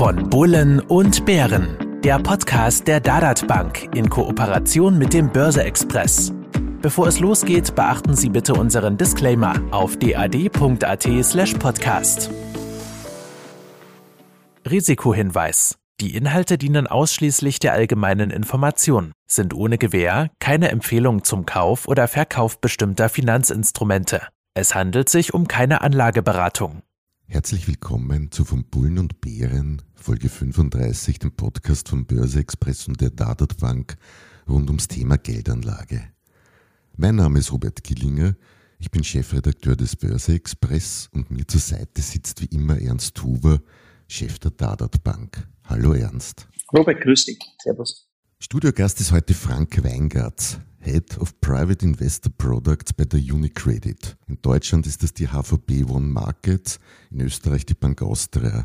Von Bullen und Bären. Der Podcast der Dadat Bank in Kooperation mit dem Börse Express. Bevor es losgeht, beachten Sie bitte unseren Disclaimer auf dad.at/slash podcast. Risikohinweis. Die Inhalte dienen ausschließlich der allgemeinen Information, sind ohne Gewähr keine Empfehlung zum Kauf oder Verkauf bestimmter Finanzinstrumente. Es handelt sich um keine Anlageberatung. Herzlich willkommen zu Von Bullen und Bären, Folge 35, dem Podcast von Börse Express und der Dadat Bank rund ums Thema Geldanlage. Mein Name ist Robert Gillinger, ich bin Chefredakteur des Börse Express und mir zur Seite sitzt wie immer Ernst Huber, Chef der Dadat Bank. Hallo Ernst. Robert, grüß dich. Servus. Studiogast ist heute Frank Weingartz, Head of Private Investor Products bei der UniCredit. In Deutschland ist das die HVB One Markets, in Österreich die Bank Austria.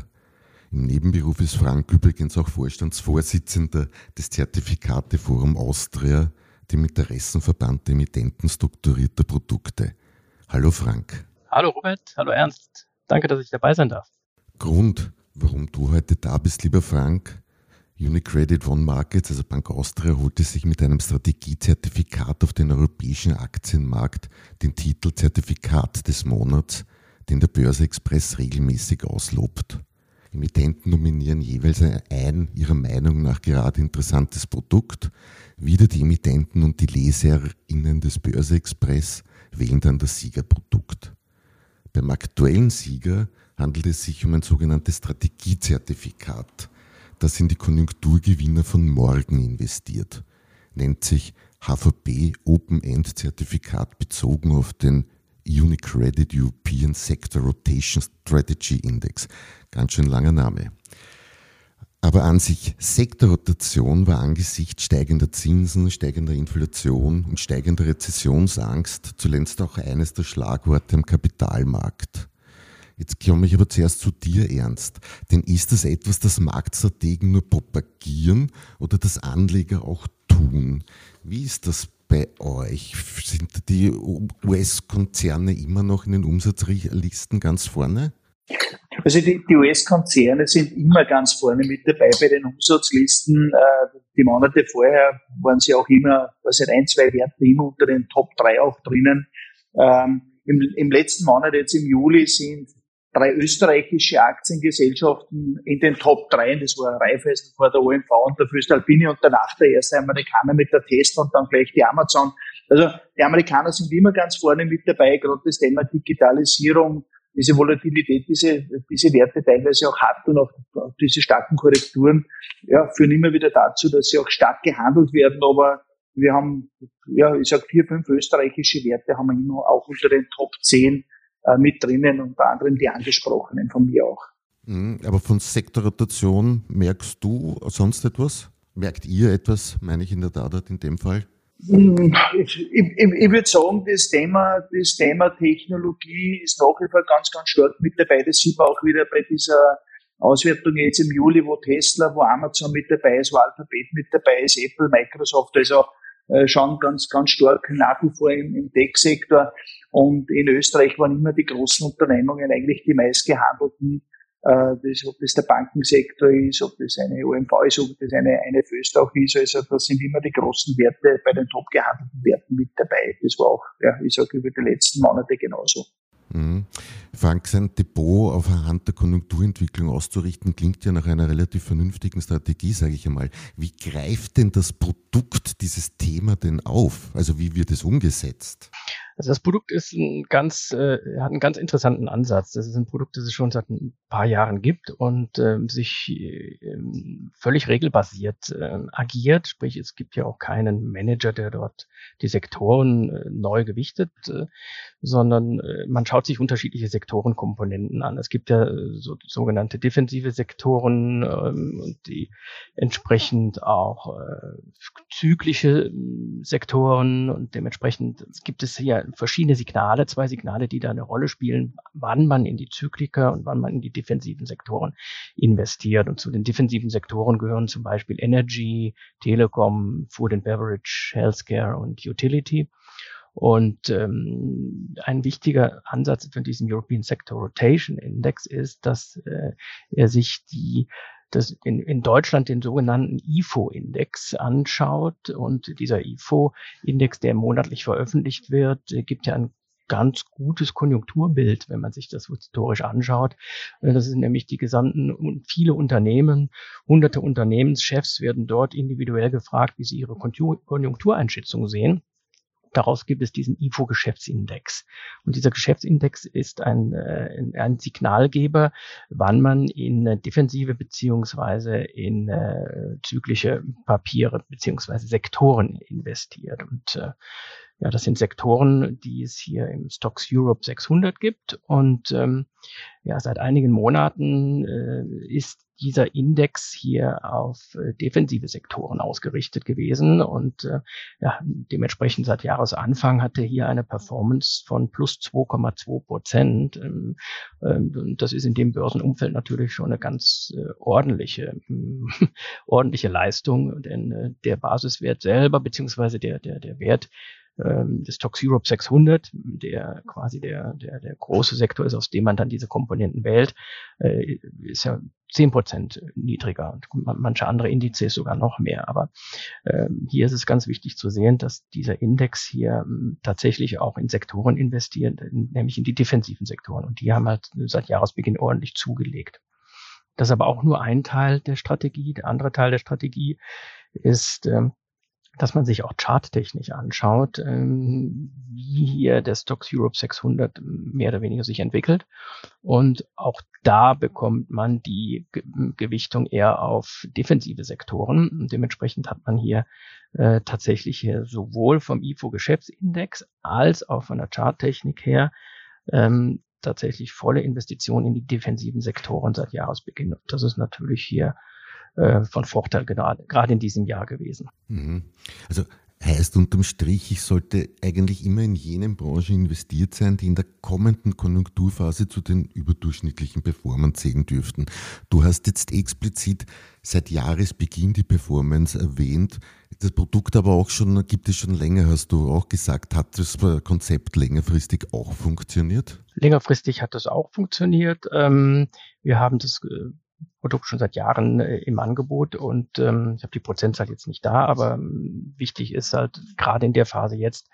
Im Nebenberuf ist Frank übrigens auch Vorstandsvorsitzender des Zertifikateforum Austria, dem Interessenverband der Emittenten strukturierter Produkte. Hallo Frank. Hallo Robert, hallo Ernst. Danke, dass ich dabei sein darf. Grund, warum du heute da bist, lieber Frank, UniCredit One Markets, also Bank Austria, holte sich mit einem Strategiezertifikat auf den europäischen Aktienmarkt den Titel Zertifikat des Monats, den der Börse Express regelmäßig auslobt. Emittenten nominieren jeweils ein ihrer Meinung nach gerade interessantes Produkt. Wieder die Emittenten und die LeserInnen des Börse Express wählen dann das Siegerprodukt. Beim aktuellen Sieger handelt es sich um ein sogenanntes Strategiezertifikat das in die Konjunkturgewinner von morgen investiert. Nennt sich HVB Open End Zertifikat bezogen auf den Unicredit European Sector Rotation Strategy Index. Ganz schön langer Name. Aber an sich, Sektorrotation war angesichts steigender Zinsen, steigender Inflation und steigender Rezessionsangst zuletzt auch eines der Schlagworte am Kapitalmarkt. Jetzt komme ich aber zuerst zu dir, Ernst. Denn ist das etwas, das Marktstrategen nur propagieren oder das Anleger auch tun? Wie ist das bei euch? Sind die US-Konzerne immer noch in den Umsatzlisten ganz vorne? Also die, die US-Konzerne sind immer ganz vorne mit dabei bei den Umsatzlisten. Äh, die Monate vorher waren sie auch immer, was also ein, zwei Werte immer unter den Top 3 auch drinnen. Ähm, im, Im letzten Monat, jetzt im Juli, sind drei österreichische Aktiengesellschaften in den Top 3. Das war Raiffeisen vor der OMV und der Fürstalpini und danach der erste Amerikaner mit der Tesla und dann gleich die Amazon. Also die Amerikaner sind immer ganz vorne mit dabei, gerade das Thema Digitalisierung, diese Volatilität, diese, diese Werte teilweise auch hat und auch diese starken Korrekturen, ja, führen immer wieder dazu, dass sie auch stark gehandelt werden, aber wir haben, ja, ich sag vier, fünf österreichische Werte haben wir immer auch unter den Top 10 äh, mit drinnen, unter anderem die angesprochenen von mir auch. Mhm, aber von Sektorrotation merkst du sonst etwas? Merkt ihr etwas, meine ich in der Tat in dem Fall? Hm, ich, ich, ich würde sagen, das Thema, das Thema Technologie ist nach wie vor ganz, ganz stark mit dabei. Das sieht man auch wieder bei dieser Auswertung jetzt im Juli, wo Tesla, wo Amazon mit dabei ist, wo Alphabet mit dabei ist, Apple, Microsoft. Also äh, schon ganz, ganz stark nach wie vor im, im Tech-Sektor. Und in Österreich waren immer die großen Unternehmungen eigentlich die meistgehandelten, äh, ob das der Bankensektor ist, ob das eine OMV ist, ob das eine, eine Föst auch ist. Also da sind immer die großen Werte bei den top gehandelten Werten mit dabei. Das war auch, ja, ich sage über die letzten Monate genauso. Mhm. Frank, sein Depot auf Hand der Konjunkturentwicklung auszurichten, klingt ja nach einer relativ vernünftigen Strategie, sage ich einmal. Wie greift denn das Produkt dieses Thema denn auf? Also wie wird es umgesetzt? Also das Produkt ist ein ganz, äh, hat einen ganz interessanten Ansatz. Das ist ein Produkt, das es schon seit ein paar Jahren gibt und äh, sich äh, völlig regelbasiert äh, agiert. Sprich, es gibt ja auch keinen Manager, der dort die Sektoren äh, neu gewichtet, äh, sondern äh, man schaut sich unterschiedliche Sektorenkomponenten an. Es gibt ja äh, so, sogenannte defensive Sektoren ähm, und die entsprechend auch äh, zyklische äh, Sektoren und dementsprechend gibt es hier verschiedene Signale, zwei Signale, die da eine Rolle spielen, wann man in die Zykliker und wann man in die defensiven Sektoren investiert. Und zu den defensiven Sektoren gehören zum Beispiel Energy, Telekom, Food and Beverage, Healthcare und Utility. Und ähm, ein wichtiger Ansatz von diesem European Sector Rotation Index ist, dass äh, er sich die das in, in Deutschland den sogenannten IFO-Index anschaut. Und dieser IFO-Index, der monatlich veröffentlicht wird, gibt ja ein ganz gutes Konjunkturbild, wenn man sich das historisch anschaut. Äh, das sind nämlich die gesamten, viele Unternehmen, hunderte Unternehmenschefs werden dort individuell gefragt, wie sie ihre Konjunktureinschätzung sehen. Daraus gibt es diesen IFO-Geschäftsindex. Und dieser Geschäftsindex ist ein, äh, ein Signalgeber, wann man in defensive beziehungsweise in äh, zyklische Papiere beziehungsweise Sektoren investiert. Und äh, ja, das sind Sektoren, die es hier im Stocks Europe 600 gibt. Und ähm, ja, seit einigen Monaten äh, ist dieser Index hier auf äh, defensive Sektoren ausgerichtet gewesen und äh, ja, dementsprechend seit Jahresanfang hatte hier eine Performance von plus 2,2 Prozent. Ähm, ähm, das ist in dem Börsenumfeld natürlich schon eine ganz äh, ordentliche, äh, ordentliche Leistung, denn äh, der Basiswert selber beziehungsweise der der der Wert ähm, des Tox Europe 600, der quasi der, der, der große Sektor ist, aus dem man dann diese Komponenten wählt, äh, ist ja zehn Prozent niedriger und manche andere Indizes sogar noch mehr. Aber äh, hier ist es ganz wichtig zu sehen, dass dieser Index hier äh, tatsächlich auch in Sektoren investiert, nämlich in die defensiven Sektoren. Und die haben halt seit Jahresbeginn ordentlich zugelegt. Das ist aber auch nur ein Teil der Strategie. Der andere Teil der Strategie ist, äh, dass man sich auch charttechnisch anschaut, ähm, wie hier der Stocks Europe 600 mehr oder weniger sich entwickelt. Und auch da bekommt man die Gewichtung eher auf defensive Sektoren. Und dementsprechend hat man hier äh, tatsächlich hier sowohl vom IFO-Geschäftsindex als auch von der Charttechnik her ähm, tatsächlich volle Investitionen in die defensiven Sektoren seit Jahresbeginn. Und das ist natürlich hier äh, von Vorteil gerade, gerade in diesem Jahr gewesen. Mhm. Also heißt unterm Strich, ich sollte eigentlich immer in jenen Branchen investiert sein, die in der kommenden Konjunkturphase zu den überdurchschnittlichen Performern zählen dürften. Du hast jetzt explizit seit Jahresbeginn die Performance erwähnt. Das Produkt aber auch schon, gibt es schon länger, hast du auch gesagt. Hat das Konzept längerfristig auch funktioniert? Längerfristig hat das auch funktioniert. Ähm, wir haben das äh, Produkt schon seit Jahren äh, im Angebot und ähm, ich habe die Prozentzahl jetzt nicht da, aber ähm, wichtig ist halt gerade in der Phase jetzt,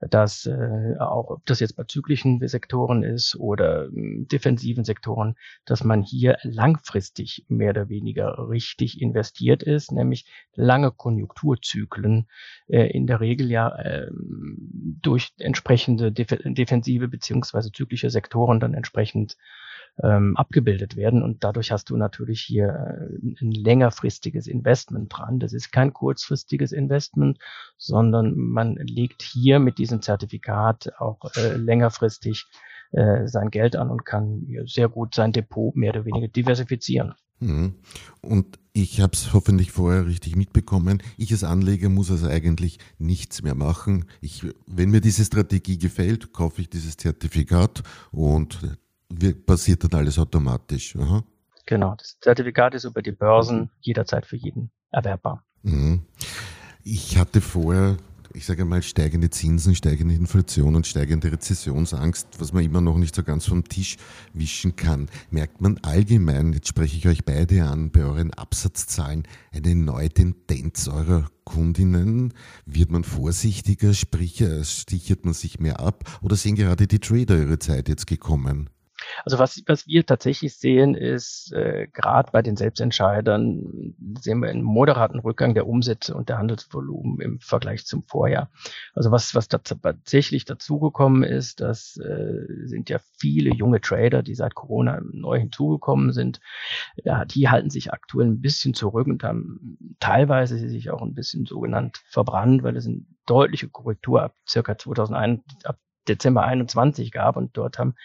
dass äh, auch ob das jetzt bei zyklischen Sektoren ist oder ähm, defensiven Sektoren, dass man hier langfristig mehr oder weniger richtig investiert ist, nämlich lange Konjunkturzyklen äh, in der Regel ja äh, durch entsprechende def defensive beziehungsweise zyklische Sektoren dann entsprechend ähm, abgebildet werden. Und dadurch hast du natürlich hier äh, ein längerfristiges Investment dran. Das ist kein kurzfristiges Investment, sondern man legt hier mit diesem Zertifikat auch äh, längerfristig äh, sein Geld an und kann sehr gut sein Depot mehr oder weniger diversifizieren. Mhm. Und ich habe es hoffentlich vorher richtig mitbekommen. Ich als Anleger muss also eigentlich nichts mehr machen. Ich, wenn mir diese Strategie gefällt, kaufe ich dieses Zertifikat und passiert dann alles automatisch. Aha. Genau, das Zertifikat ist über die Börsen jederzeit für jeden erwerbbar. Mhm. Ich hatte vorher, ich sage mal, steigende Zinsen, steigende Inflation und steigende Rezessionsangst, was man immer noch nicht so ganz vom Tisch wischen kann. Merkt man allgemein, jetzt spreche ich euch beide an, bei euren Absatzzahlen eine neue Tendenz eurer Kundinnen? Wird man vorsichtiger, sprich, äh, stichert man sich mehr ab oder sehen gerade die Trader ihre Zeit jetzt gekommen? Also was, was wir tatsächlich sehen, ist äh, gerade bei den Selbstentscheidern sehen wir einen moderaten Rückgang der Umsätze und der Handelsvolumen im Vergleich zum Vorjahr. Also was, was tatsächlich dazugekommen ist, das äh, sind ja viele junge Trader, die seit Corona neu hinzugekommen sind. Ja, die halten sich aktuell ein bisschen zurück und haben teilweise sich auch ein bisschen sogenannt verbrannt, weil es eine deutliche Korrektur ab circa 2001, ab Dezember 21 gab und dort haben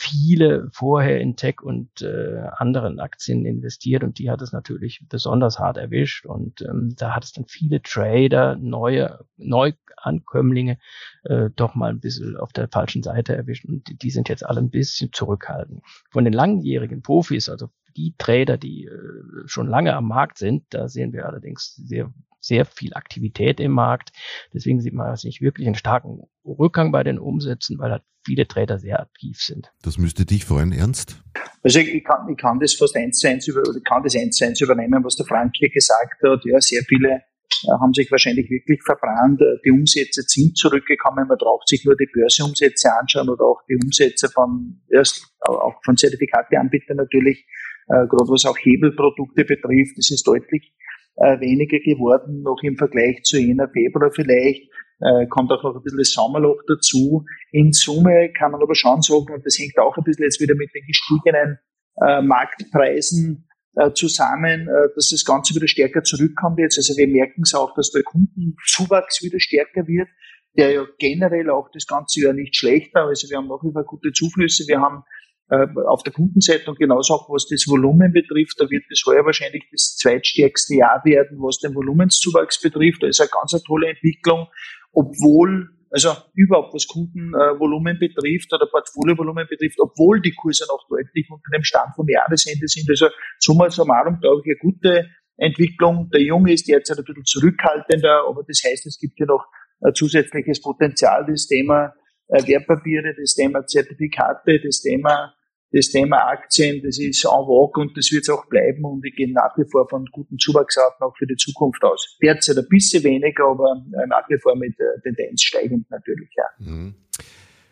viele vorher in Tech und äh, anderen Aktien investiert und die hat es natürlich besonders hart erwischt und ähm, da hat es dann viele Trader, neue Neuankömmlinge äh, doch mal ein bisschen auf der falschen Seite erwischt und die, die sind jetzt alle ein bisschen zurückhaltend. Von den langjährigen Profis, also die Trader, die äh, schon lange am Markt sind, da sehen wir allerdings sehr sehr viel Aktivität im Markt. Deswegen sieht man jetzt nicht wirklich einen starken Rückgang bei den Umsätzen, weil halt viele Trader sehr aktiv sind. Das müsste dich freuen, Ernst? Also ich kann, ich kann das fast eins zu eins über, oder kann das eins zu eins übernehmen, was der Frank hier gesagt hat. Ja, sehr viele äh, haben sich wahrscheinlich wirklich verbrannt. Äh, die Umsätze sind zurückgekommen. Man braucht sich nur die Börseumsätze anschauen oder auch die Umsätze von, erst, auch von Zertifikateanbietern natürlich, äh, gerade was auch Hebelprodukte betrifft. Das ist deutlich äh, weniger geworden, noch im Vergleich zu jener Februar vielleicht. Äh, kommt auch noch ein bisschen das Sommerloch dazu. In Summe kann man aber schon sagen, und das hängt auch ein bisschen jetzt wieder mit den gestiegenen äh, Marktpreisen äh, zusammen, äh, dass das Ganze wieder stärker zurückkommt jetzt. Also wir merken es auch, dass der Kundenzuwachs wieder stärker wird, der ja generell auch das ganze Jahr nicht schlechter. Also wir haben noch über gute Zuflüsse. Wir haben äh, auf der Kundenseite und genauso auch was das Volumen betrifft, da wird das heuer wahrscheinlich das zweitstärkste Jahr werden, was den Volumenszuwachs betrifft. Da ist eine ganz eine tolle Entwicklung, obwohl also überhaupt was Kundenvolumen betrifft oder Portfoliovolumen betrifft, obwohl die Kurse noch deutlich unter dem Stand vom Jahresende sind. Also summa summarum, glaube ich, eine gute Entwicklung. Der Junge ist derzeit ein bisschen zurückhaltender, aber das heißt, es gibt hier noch ein zusätzliches Potenzial, das Thema äh, Wertpapiere, das Thema Zertifikate, das Thema das Thema Aktien, das ist en vogue und das wird es auch bleiben und wir gehen nach wie vor von guten Zuwachsraten auch für die Zukunft aus. Derzeit ein bisschen weniger, aber äh, nach wie vor mit äh, Tendenz steigend natürlich, ja. Mhm.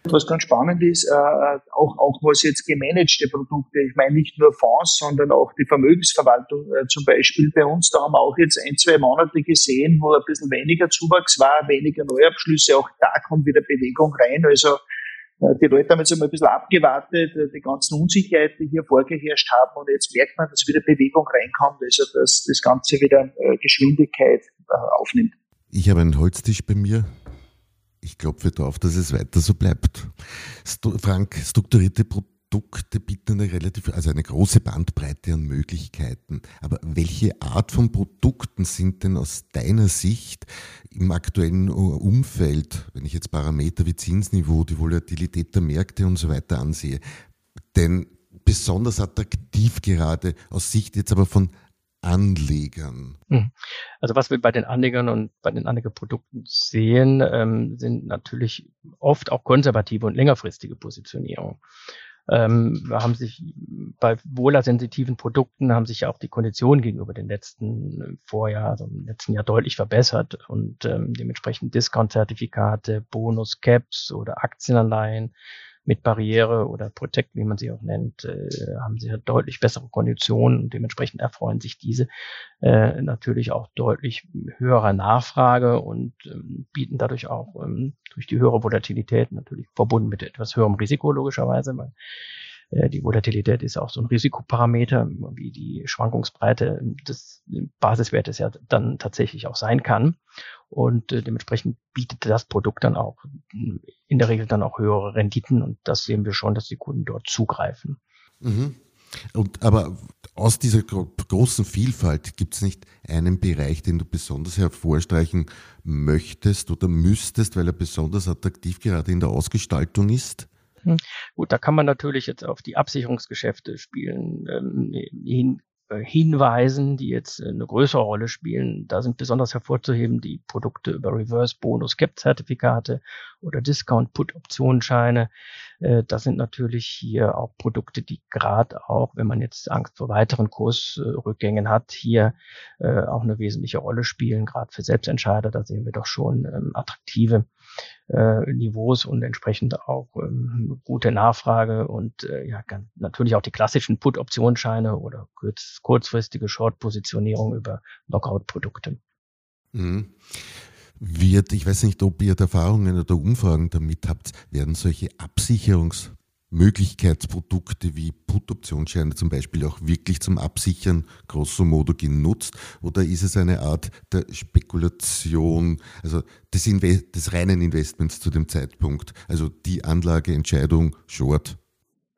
Was ganz spannend ist, äh, auch, auch was jetzt gemanagte Produkte, ich meine nicht nur Fonds, sondern auch die Vermögensverwaltung äh, zum Beispiel bei uns, da haben wir auch jetzt ein, zwei Monate gesehen, wo ein bisschen weniger Zuwachs war, weniger Neuabschlüsse, auch da kommt wieder Bewegung rein. Also äh, die Leute haben jetzt einmal ein bisschen abgewartet, äh, die ganzen Unsicherheiten, die hier vorgeherrscht haben und jetzt merkt man, dass wieder Bewegung reinkommt, also dass das Ganze wieder äh, Geschwindigkeit aufnimmt. Ich habe einen Holztisch bei mir. Ich klopfe darauf, dass es weiter so bleibt. Frank, strukturierte Produkte Produkte bieten eine relativ, also eine große Bandbreite an Möglichkeiten. Aber welche Art von Produkten sind denn aus deiner Sicht im aktuellen Umfeld, wenn ich jetzt Parameter wie Zinsniveau, die Volatilität der Märkte und so weiter ansehe, denn besonders attraktiv gerade aus Sicht jetzt aber von Anlegern? Hm. Also was wir bei den Anlegern und bei den Anlegerprodukten sehen, ähm, sind natürlich oft auch konservative und längerfristige Positionierungen ähm, haben sich bei wohlersensitiven Produkten haben sich auch die Konditionen gegenüber den letzten äh, Vorjahr, also im letzten Jahr deutlich verbessert. Und ähm, dementsprechend Discount-Zertifikate, Bonus-Caps oder Aktienanleihen mit Barriere oder Protect, wie man sie auch nennt, äh, haben sie halt deutlich bessere Konditionen und dementsprechend erfreuen sich diese äh, natürlich auch deutlich höherer Nachfrage und ähm, bieten dadurch auch ähm, durch die höhere Volatilität natürlich verbunden mit etwas höherem Risiko logischerweise, weil die Volatilität ist auch so ein Risikoparameter, wie die Schwankungsbreite des Basiswertes ja dann tatsächlich auch sein kann. Und äh, dementsprechend bietet das Produkt dann auch in der Regel dann auch höhere Renditen und das sehen wir schon, dass die Kunden dort zugreifen. Mhm. Und, aber aus dieser großen Vielfalt gibt es nicht einen Bereich, den du besonders hervorstreichen möchtest oder müsstest, weil er besonders attraktiv gerade in der Ausgestaltung ist? Hm. Gut, da kann man natürlich jetzt auf die Absicherungsgeschäfte spielen, ähm, hin, äh, hinweisen, die jetzt äh, eine größere Rolle spielen. Da sind besonders hervorzuheben die Produkte über Reverse Bonus Cap Zertifikate oder Discount Put Optionsscheine. Äh, das sind natürlich hier auch Produkte, die gerade auch, wenn man jetzt Angst vor weiteren Kursrückgängen hat, hier auch eine wesentliche Rolle spielen, gerade für Selbstentscheider. Da sehen wir doch schon ähm, attraktive äh, Niveaus und entsprechend auch ähm, gute Nachfrage und äh, ja, natürlich auch die klassischen Put-Optionsscheine oder kurz, kurzfristige Short-Positionierung über Knockout-Produkte. Mhm. Wird, ich weiß nicht, ob ihr Erfahrungen oder Umfragen damit habt, werden solche Absicherungs- Möglichkeitsprodukte wie Put-Optionsscheine zum Beispiel auch wirklich zum Absichern grosso modo genutzt? Oder ist es eine Art der Spekulation, also des, Inve des reinen Investments zu dem Zeitpunkt, also die Anlageentscheidung Short?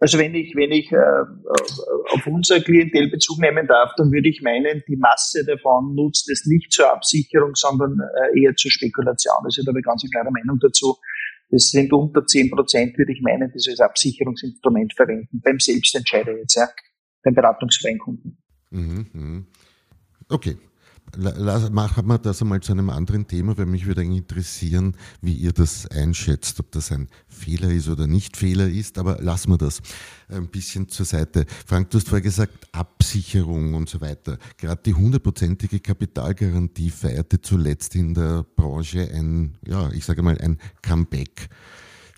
Also wenn ich, wenn ich äh, auf unser Klientel Bezug nehmen darf, dann würde ich meinen, die Masse davon nutzt es nicht zur Absicherung, sondern äh, eher zur Spekulation. Also da habe ich ganz klare Meinung dazu. Das sind unter 10 Prozent, würde ich meinen, die sie als Absicherungsinstrument verwenden, beim Selbstentscheider jetzt, ja, beim beratungsfreien Kunden. Mhm, mhm. Okay. Machen wir das einmal zu einem anderen Thema, weil mich würde interessieren, wie ihr das einschätzt, ob das ein Fehler ist oder nicht Fehler ist, aber lassen wir das ein bisschen zur Seite. Frank, du hast vorher gesagt, Absicherung und so weiter. Gerade die hundertprozentige Kapitalgarantie feierte zuletzt in der Branche ein, ja, ich sage mal, ein Comeback.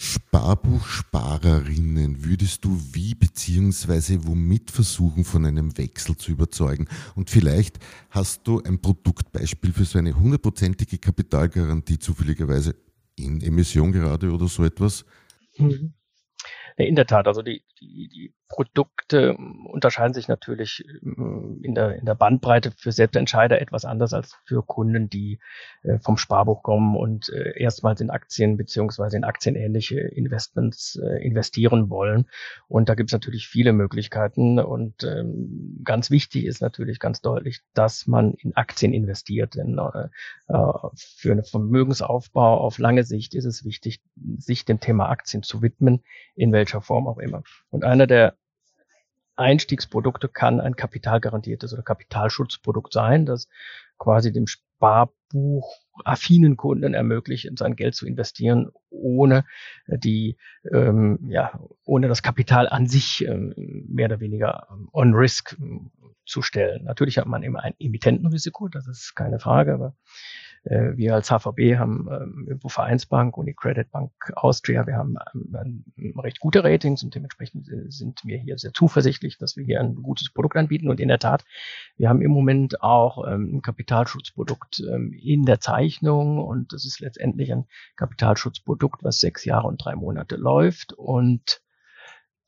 Sparbuchsparerinnen würdest du wie beziehungsweise womit versuchen, von einem Wechsel zu überzeugen? Und vielleicht hast du ein Produktbeispiel für so eine hundertprozentige Kapitalgarantie zufälligerweise in Emission gerade oder so etwas? In der Tat, also die, die, die Produkte unterscheiden sich natürlich ähm, in der, in der Bandbreite für Selbstentscheider etwas anders als für Kunden, die äh, vom Sparbuch kommen und äh, erstmals in Aktien beziehungsweise in aktienähnliche Investments äh, investieren wollen. Und da gibt es natürlich viele Möglichkeiten. Und ähm, ganz wichtig ist natürlich ganz deutlich, dass man in Aktien investiert. Denn für einen Vermögensaufbau auf lange Sicht ist es wichtig, sich dem Thema Aktien zu widmen, in welcher Form auch immer. Und einer der Einstiegsprodukte kann ein kapitalgarantiertes oder Kapitalschutzprodukt sein, das quasi dem Sparbuch affinen Kunden ermöglicht, in sein Geld zu investieren, ohne die, ähm, ja, ohne das Kapital an sich ähm, mehr oder weniger ähm, on risk ähm, zu stellen. Natürlich hat man immer ein Emittentenrisiko, das ist keine Frage, aber äh, wir als HVB haben ähm, Vereinsbank, Unicredit Bank Austria, wir haben ähm, recht gute Ratings und dementsprechend sind wir hier sehr zuversichtlich, dass wir hier ein gutes Produkt anbieten. Und in der Tat, wir haben im Moment auch ähm, ein Kapitalschutzprodukt ähm, in der Zeichnung. Und das ist letztendlich ein Kapitalschutzprodukt, was sechs Jahre und drei Monate läuft. Und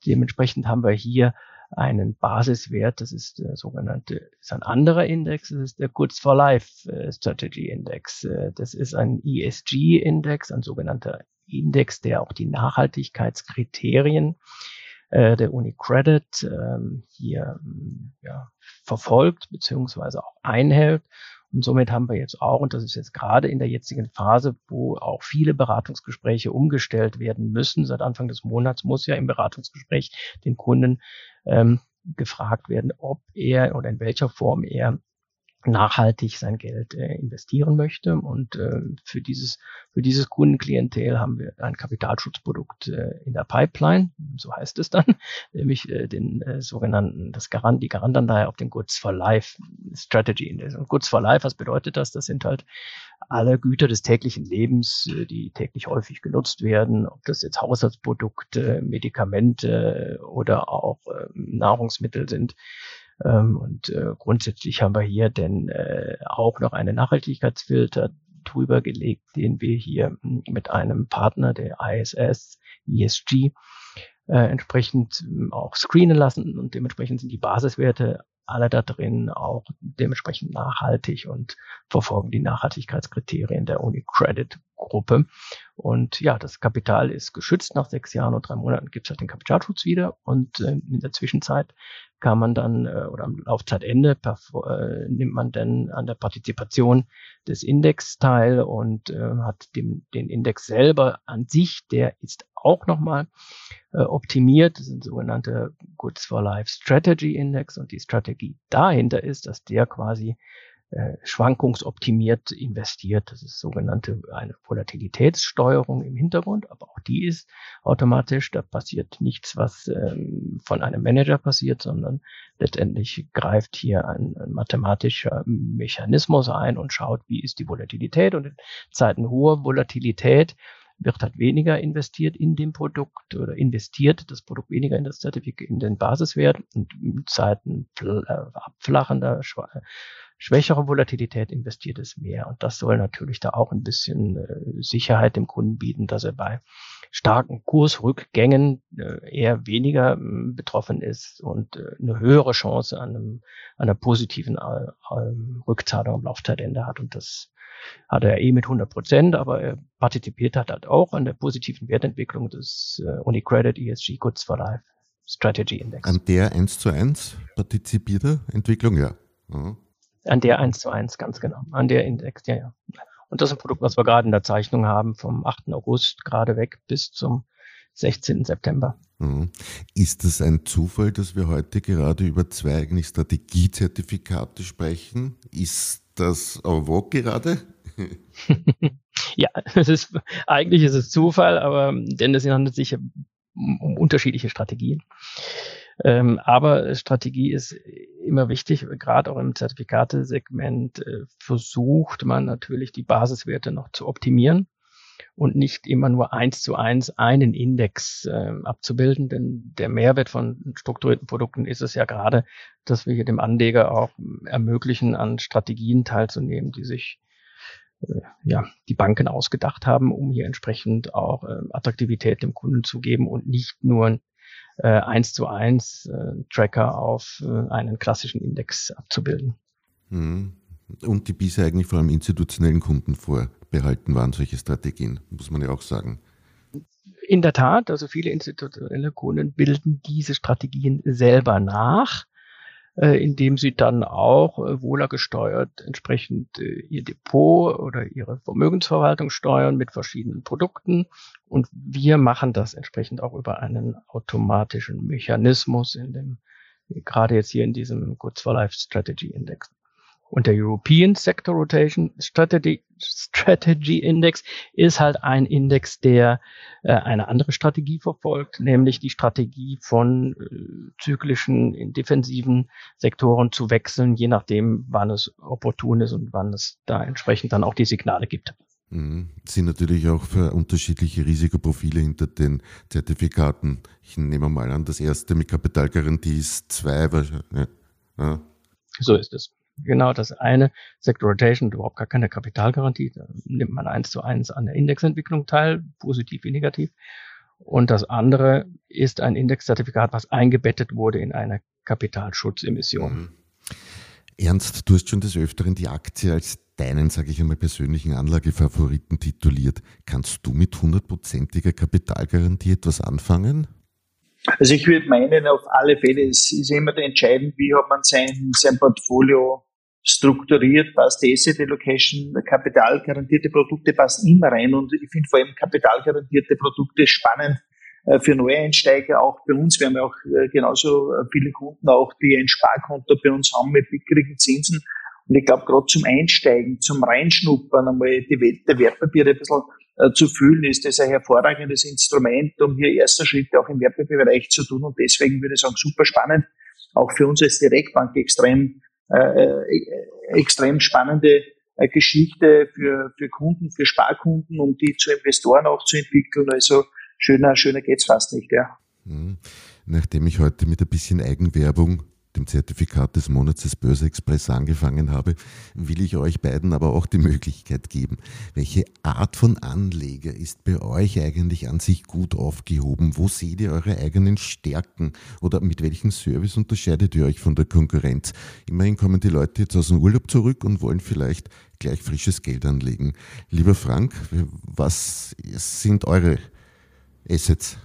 dementsprechend haben wir hier einen Basiswert, das ist der sogenannte, ist ein anderer Index, das ist der Goods for Life äh, Strategy Index. Äh, das ist ein ESG-Index, ein sogenannter Index, der auch die Nachhaltigkeitskriterien äh, der UniCredit ähm, hier ja, verfolgt beziehungsweise auch einhält. Und somit haben wir jetzt auch, und das ist jetzt gerade in der jetzigen Phase, wo auch viele Beratungsgespräche umgestellt werden müssen, seit Anfang des Monats muss ja im Beratungsgespräch den Kunden ähm, gefragt werden, ob er oder in welcher Form er nachhaltig sein Geld äh, investieren möchte. Und äh, für dieses für dieses Kundenklientel haben wir ein Kapitalschutzprodukt äh, in der Pipeline, so heißt es dann, nämlich äh, den äh, sogenannten das Garant die Garantanleihe auf den Goods for Life Strategy. Und Goods for Life, was bedeutet das? Das sind halt alle Güter des täglichen Lebens, äh, die täglich häufig genutzt werden, ob das jetzt Haushaltsprodukte, Medikamente oder auch äh, Nahrungsmittel sind ähm, und äh, grundsätzlich haben wir hier denn äh, auch noch einen Nachhaltigkeitsfilter drüber gelegt, den wir hier hm, mit einem Partner der ISS ESG äh, entsprechend hm, auch screenen lassen. Und dementsprechend sind die Basiswerte alle da drin auch dementsprechend nachhaltig und verfolgen die Nachhaltigkeitskriterien der UniCredit-Gruppe. Und ja, das Kapital ist geschützt. Nach sechs Jahren und drei Monaten gibt es halt den Kapitalschutz wieder. Und äh, in der Zwischenzeit kann man dann äh, oder am Laufzeitende äh, nimmt man dann an der Partizipation des Index teil und äh, hat dem, den Index selber an sich, der ist auch nochmal äh, optimiert. Das sind sogenannte Goods for Life Strategy Index und die Strategie dahinter ist, dass der quasi äh, schwankungsoptimiert investiert. Das ist sogenannte eine Volatilitätssteuerung im Hintergrund, aber auch die ist automatisch. Da passiert nichts, was ähm, von einem Manager passiert, sondern letztendlich greift hier ein, ein, mathematischer Mechanismus ein und schaut, wie ist die Volatilität. Und in Zeiten hoher Volatilität wird halt weniger investiert in dem Produkt oder investiert das Produkt weniger in das Zertifikat, in den Basiswert und in Zeiten äh, abflachender, schwächere Volatilität investiert es mehr. Und das soll natürlich da auch ein bisschen äh, Sicherheit dem Kunden bieten, dass er bei starken Kursrückgängen äh, eher weniger betroffen ist und äh, eine höhere Chance an, einem, an einer positiven äh, ähm, Rückzahlung am Laufzeitende hat. Und das hat er eh mit 100 Prozent, aber er partizipiert hat halt auch an der positiven Wertentwicklung des UniCredit ESG Goods for Life Strategy Index. An der 1 zu 1 partizipiert er? Entwicklung, ja. Mhm. An der 1 zu 1, ganz genau. An der Index, ja, ja. Und das ist ein Produkt, was wir gerade in der Zeichnung haben, vom 8. August gerade weg bis zum 16. September. Mhm. Ist es ein Zufall, dass wir heute gerade über zwei eigentlich Strategiezertifikate sprechen? Ist das en vogue gerade? ja, es ist, eigentlich ist es Zufall, aber denn es handelt sich um unterschiedliche Strategien. Ähm, aber Strategie ist immer wichtig, gerade auch im Zertifikatesegment äh, versucht man natürlich die Basiswerte noch zu optimieren und nicht immer nur eins zu eins einen Index äh, abzubilden. Denn der Mehrwert von strukturierten Produkten ist es ja gerade, dass wir hier dem Anleger auch ermöglichen, an Strategien teilzunehmen, die sich äh, ja, die Banken ausgedacht haben, um hier entsprechend auch äh, Attraktivität dem Kunden zu geben und nicht nur äh, eins zu eins äh, Tracker auf äh, einen klassischen Index abzubilden. Mhm. Und die bisher eigentlich vor allem institutionellen Kunden vorbehalten waren, solche Strategien, muss man ja auch sagen. In der Tat, also viele institutionelle Kunden bilden diese Strategien selber nach indem sie dann auch äh, wohler gesteuert entsprechend äh, ihr Depot oder ihre Vermögensverwaltung steuern mit verschiedenen Produkten. Und wir machen das entsprechend auch über einen automatischen Mechanismus in dem, gerade jetzt hier in diesem Goods for Life Strategy Index. Und der European Sector Rotation Strategy, Strategy Index ist halt ein Index, der äh, eine andere Strategie verfolgt, nämlich die Strategie von äh, zyklischen, in defensiven Sektoren zu wechseln, je nachdem, wann es opportun ist und wann es da entsprechend dann auch die Signale gibt. Mhm. Sind natürlich auch für unterschiedliche Risikoprofile hinter den Zertifikaten. Ich nehme mal an, das erste mit Kapitalgarantie ist zwei. Ja. So ist es. Genau das eine, Sector Rotation, überhaupt gar keine Kapitalgarantie. Da nimmt man eins zu eins an der Indexentwicklung teil, positiv wie negativ. Und das andere ist ein Indexzertifikat, was eingebettet wurde in eine Kapitalschutzemission. Mhm. Ernst, du hast schon des Öfteren die Aktie als deinen, sage ich einmal, persönlichen Anlagefavoriten tituliert. Kannst du mit hundertprozentiger Kapitalgarantie etwas anfangen? Also ich würde meinen, auf alle Fälle, es ist immer entscheidend, wie hat man sein, sein Portfolio strukturiert, passt die Asset Allocation, kapitalgarantierte Produkte passt immer rein und ich finde vor allem kapitalgarantierte Produkte spannend äh, für Neueinsteiger, auch bei uns. Wir haben ja auch äh, genauso viele Kunden auch, die ein Sparkonto bei uns haben mit mickrigen Zinsen. Und ich glaube, gerade zum Einsteigen, zum Reinschnuppern, einmal die Welt der Wertpapiere ein bisschen zu fühlen, ist das ein hervorragendes Instrument, um hier erste Schritte auch im Wertpapierbereich zu tun. Und deswegen würde ich sagen, super spannend. Auch für uns als Direktbank extrem, äh, äh, extrem spannende äh, Geschichte für, für Kunden, für Sparkunden, um die zu Investoren auch zu entwickeln. Also schöner, schöner geht's fast nicht, ja. Mhm. Nachdem ich heute mit ein bisschen Eigenwerbung dem Zertifikat des Monats des Börse Express angefangen habe, will ich euch beiden aber auch die Möglichkeit geben. Welche Art von Anleger ist bei euch eigentlich an sich gut aufgehoben? Wo seht ihr eure eigenen Stärken? Oder mit welchem Service unterscheidet ihr euch von der Konkurrenz? Immerhin kommen die Leute jetzt aus dem Urlaub zurück und wollen vielleicht gleich frisches Geld anlegen. Lieber Frank, was sind eure Assets?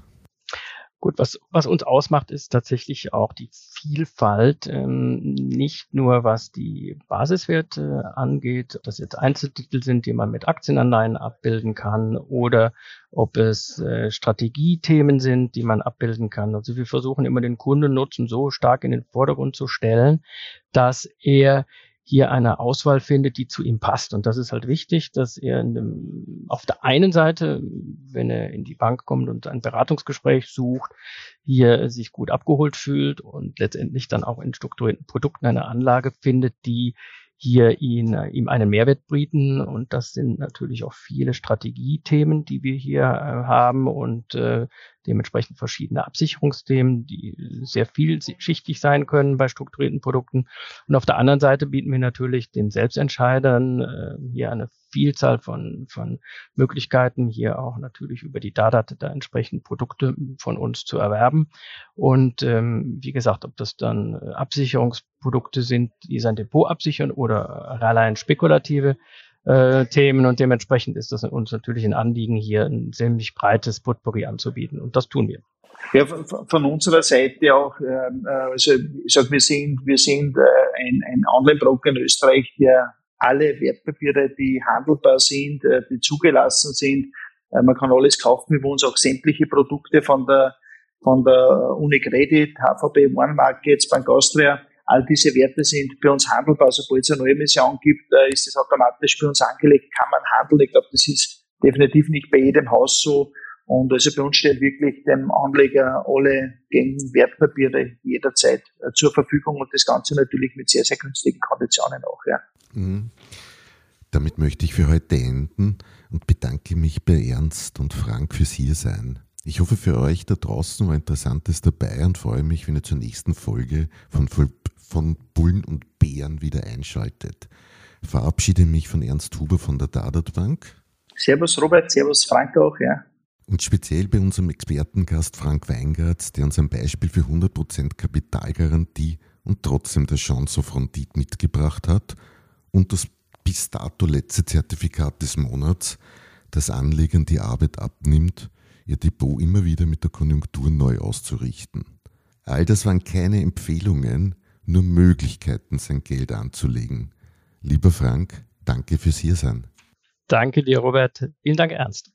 Gut, was, was uns ausmacht, ist tatsächlich auch die Vielfalt, ähm, nicht nur was die Basiswerte angeht, ob das jetzt Einzeltitel sind, die man mit Aktienanleihen abbilden kann oder ob es äh, Strategiethemen sind, die man abbilden kann. Also wir versuchen immer den Kundennutzen so stark in den Vordergrund zu stellen, dass er hier eine Auswahl findet, die zu ihm passt. Und das ist halt wichtig, dass er dem, auf der einen Seite, wenn er in die Bank kommt und ein Beratungsgespräch sucht, hier sich gut abgeholt fühlt und letztendlich dann auch in strukturierten Produkten eine Anlage findet, die hier ihn, äh, ihm einen Mehrwert bieten. Und das sind natürlich auch viele Strategiethemen, die wir hier äh, haben und äh, dementsprechend verschiedene Absicherungsthemen, die sehr vielschichtig sein können bei strukturierten Produkten. Und auf der anderen Seite bieten wir natürlich den Selbstentscheidern äh, hier eine Vielzahl von, von Möglichkeiten, hier auch natürlich über die Data da entsprechend Produkte von uns zu erwerben. Und ähm, wie gesagt, ob das dann äh, Absicherungsprodukte sind, die sein Depot absichern oder rein spekulative äh, Themen und dementsprechend ist das uns natürlich ein Anliegen, hier ein ziemlich breites Potpourri anzubieten und das tun wir. Ja, von, von unserer Seite auch, ähm, äh, also ich sag, wir sind, wir sind äh, ein, ein Online-Broker in Österreich, der alle Wertpapiere, die handelbar sind, äh, die zugelassen sind, Äh, man kann alles kaufen über uns, auch sämtliche Produkte von der, von der Unicredit, HVB One Markets, Bank Austria. All diese Werte sind bei uns handelbar. Sobald es eine neue Emission gibt, äh, ist das automatisch bei uns angelegt, kann man handeln. Ich glaube, das ist definitiv nicht bei jedem Haus so. Und also bei uns steht wirklich dem Anleger alle gängigen Wertpapiere jederzeit äh, zur Verfügung und das Ganze natürlich mit sehr, sehr günstigen Konditionen auch. Ja. Mhm. Damit möchte ich für heute enden und bedanke mich bei Ernst und Frank fürs Hiersein. Ich hoffe, für euch da draußen war Interessantes dabei und freue mich, wenn ihr zur nächsten Folge von, von Bullen und Bären wieder einschaltet. Verabschiede mich von Ernst Huber von der Dadat Bank. Servus Robert, Servus Frank auch, ja. Und speziell bei unserem Expertengast Frank Weingart, der uns ein Beispiel für 100% Kapitalgarantie und trotzdem der Chance auf Rendite mitgebracht hat und das bis dato letzte Zertifikat des Monats, das Anlegern die Arbeit abnimmt, ihr Depot immer wieder mit der Konjunktur neu auszurichten. All das waren keine Empfehlungen, nur Möglichkeiten, sein Geld anzulegen. Lieber Frank, danke fürs Hiersein. Danke dir, Robert. Vielen Dank, Ernst.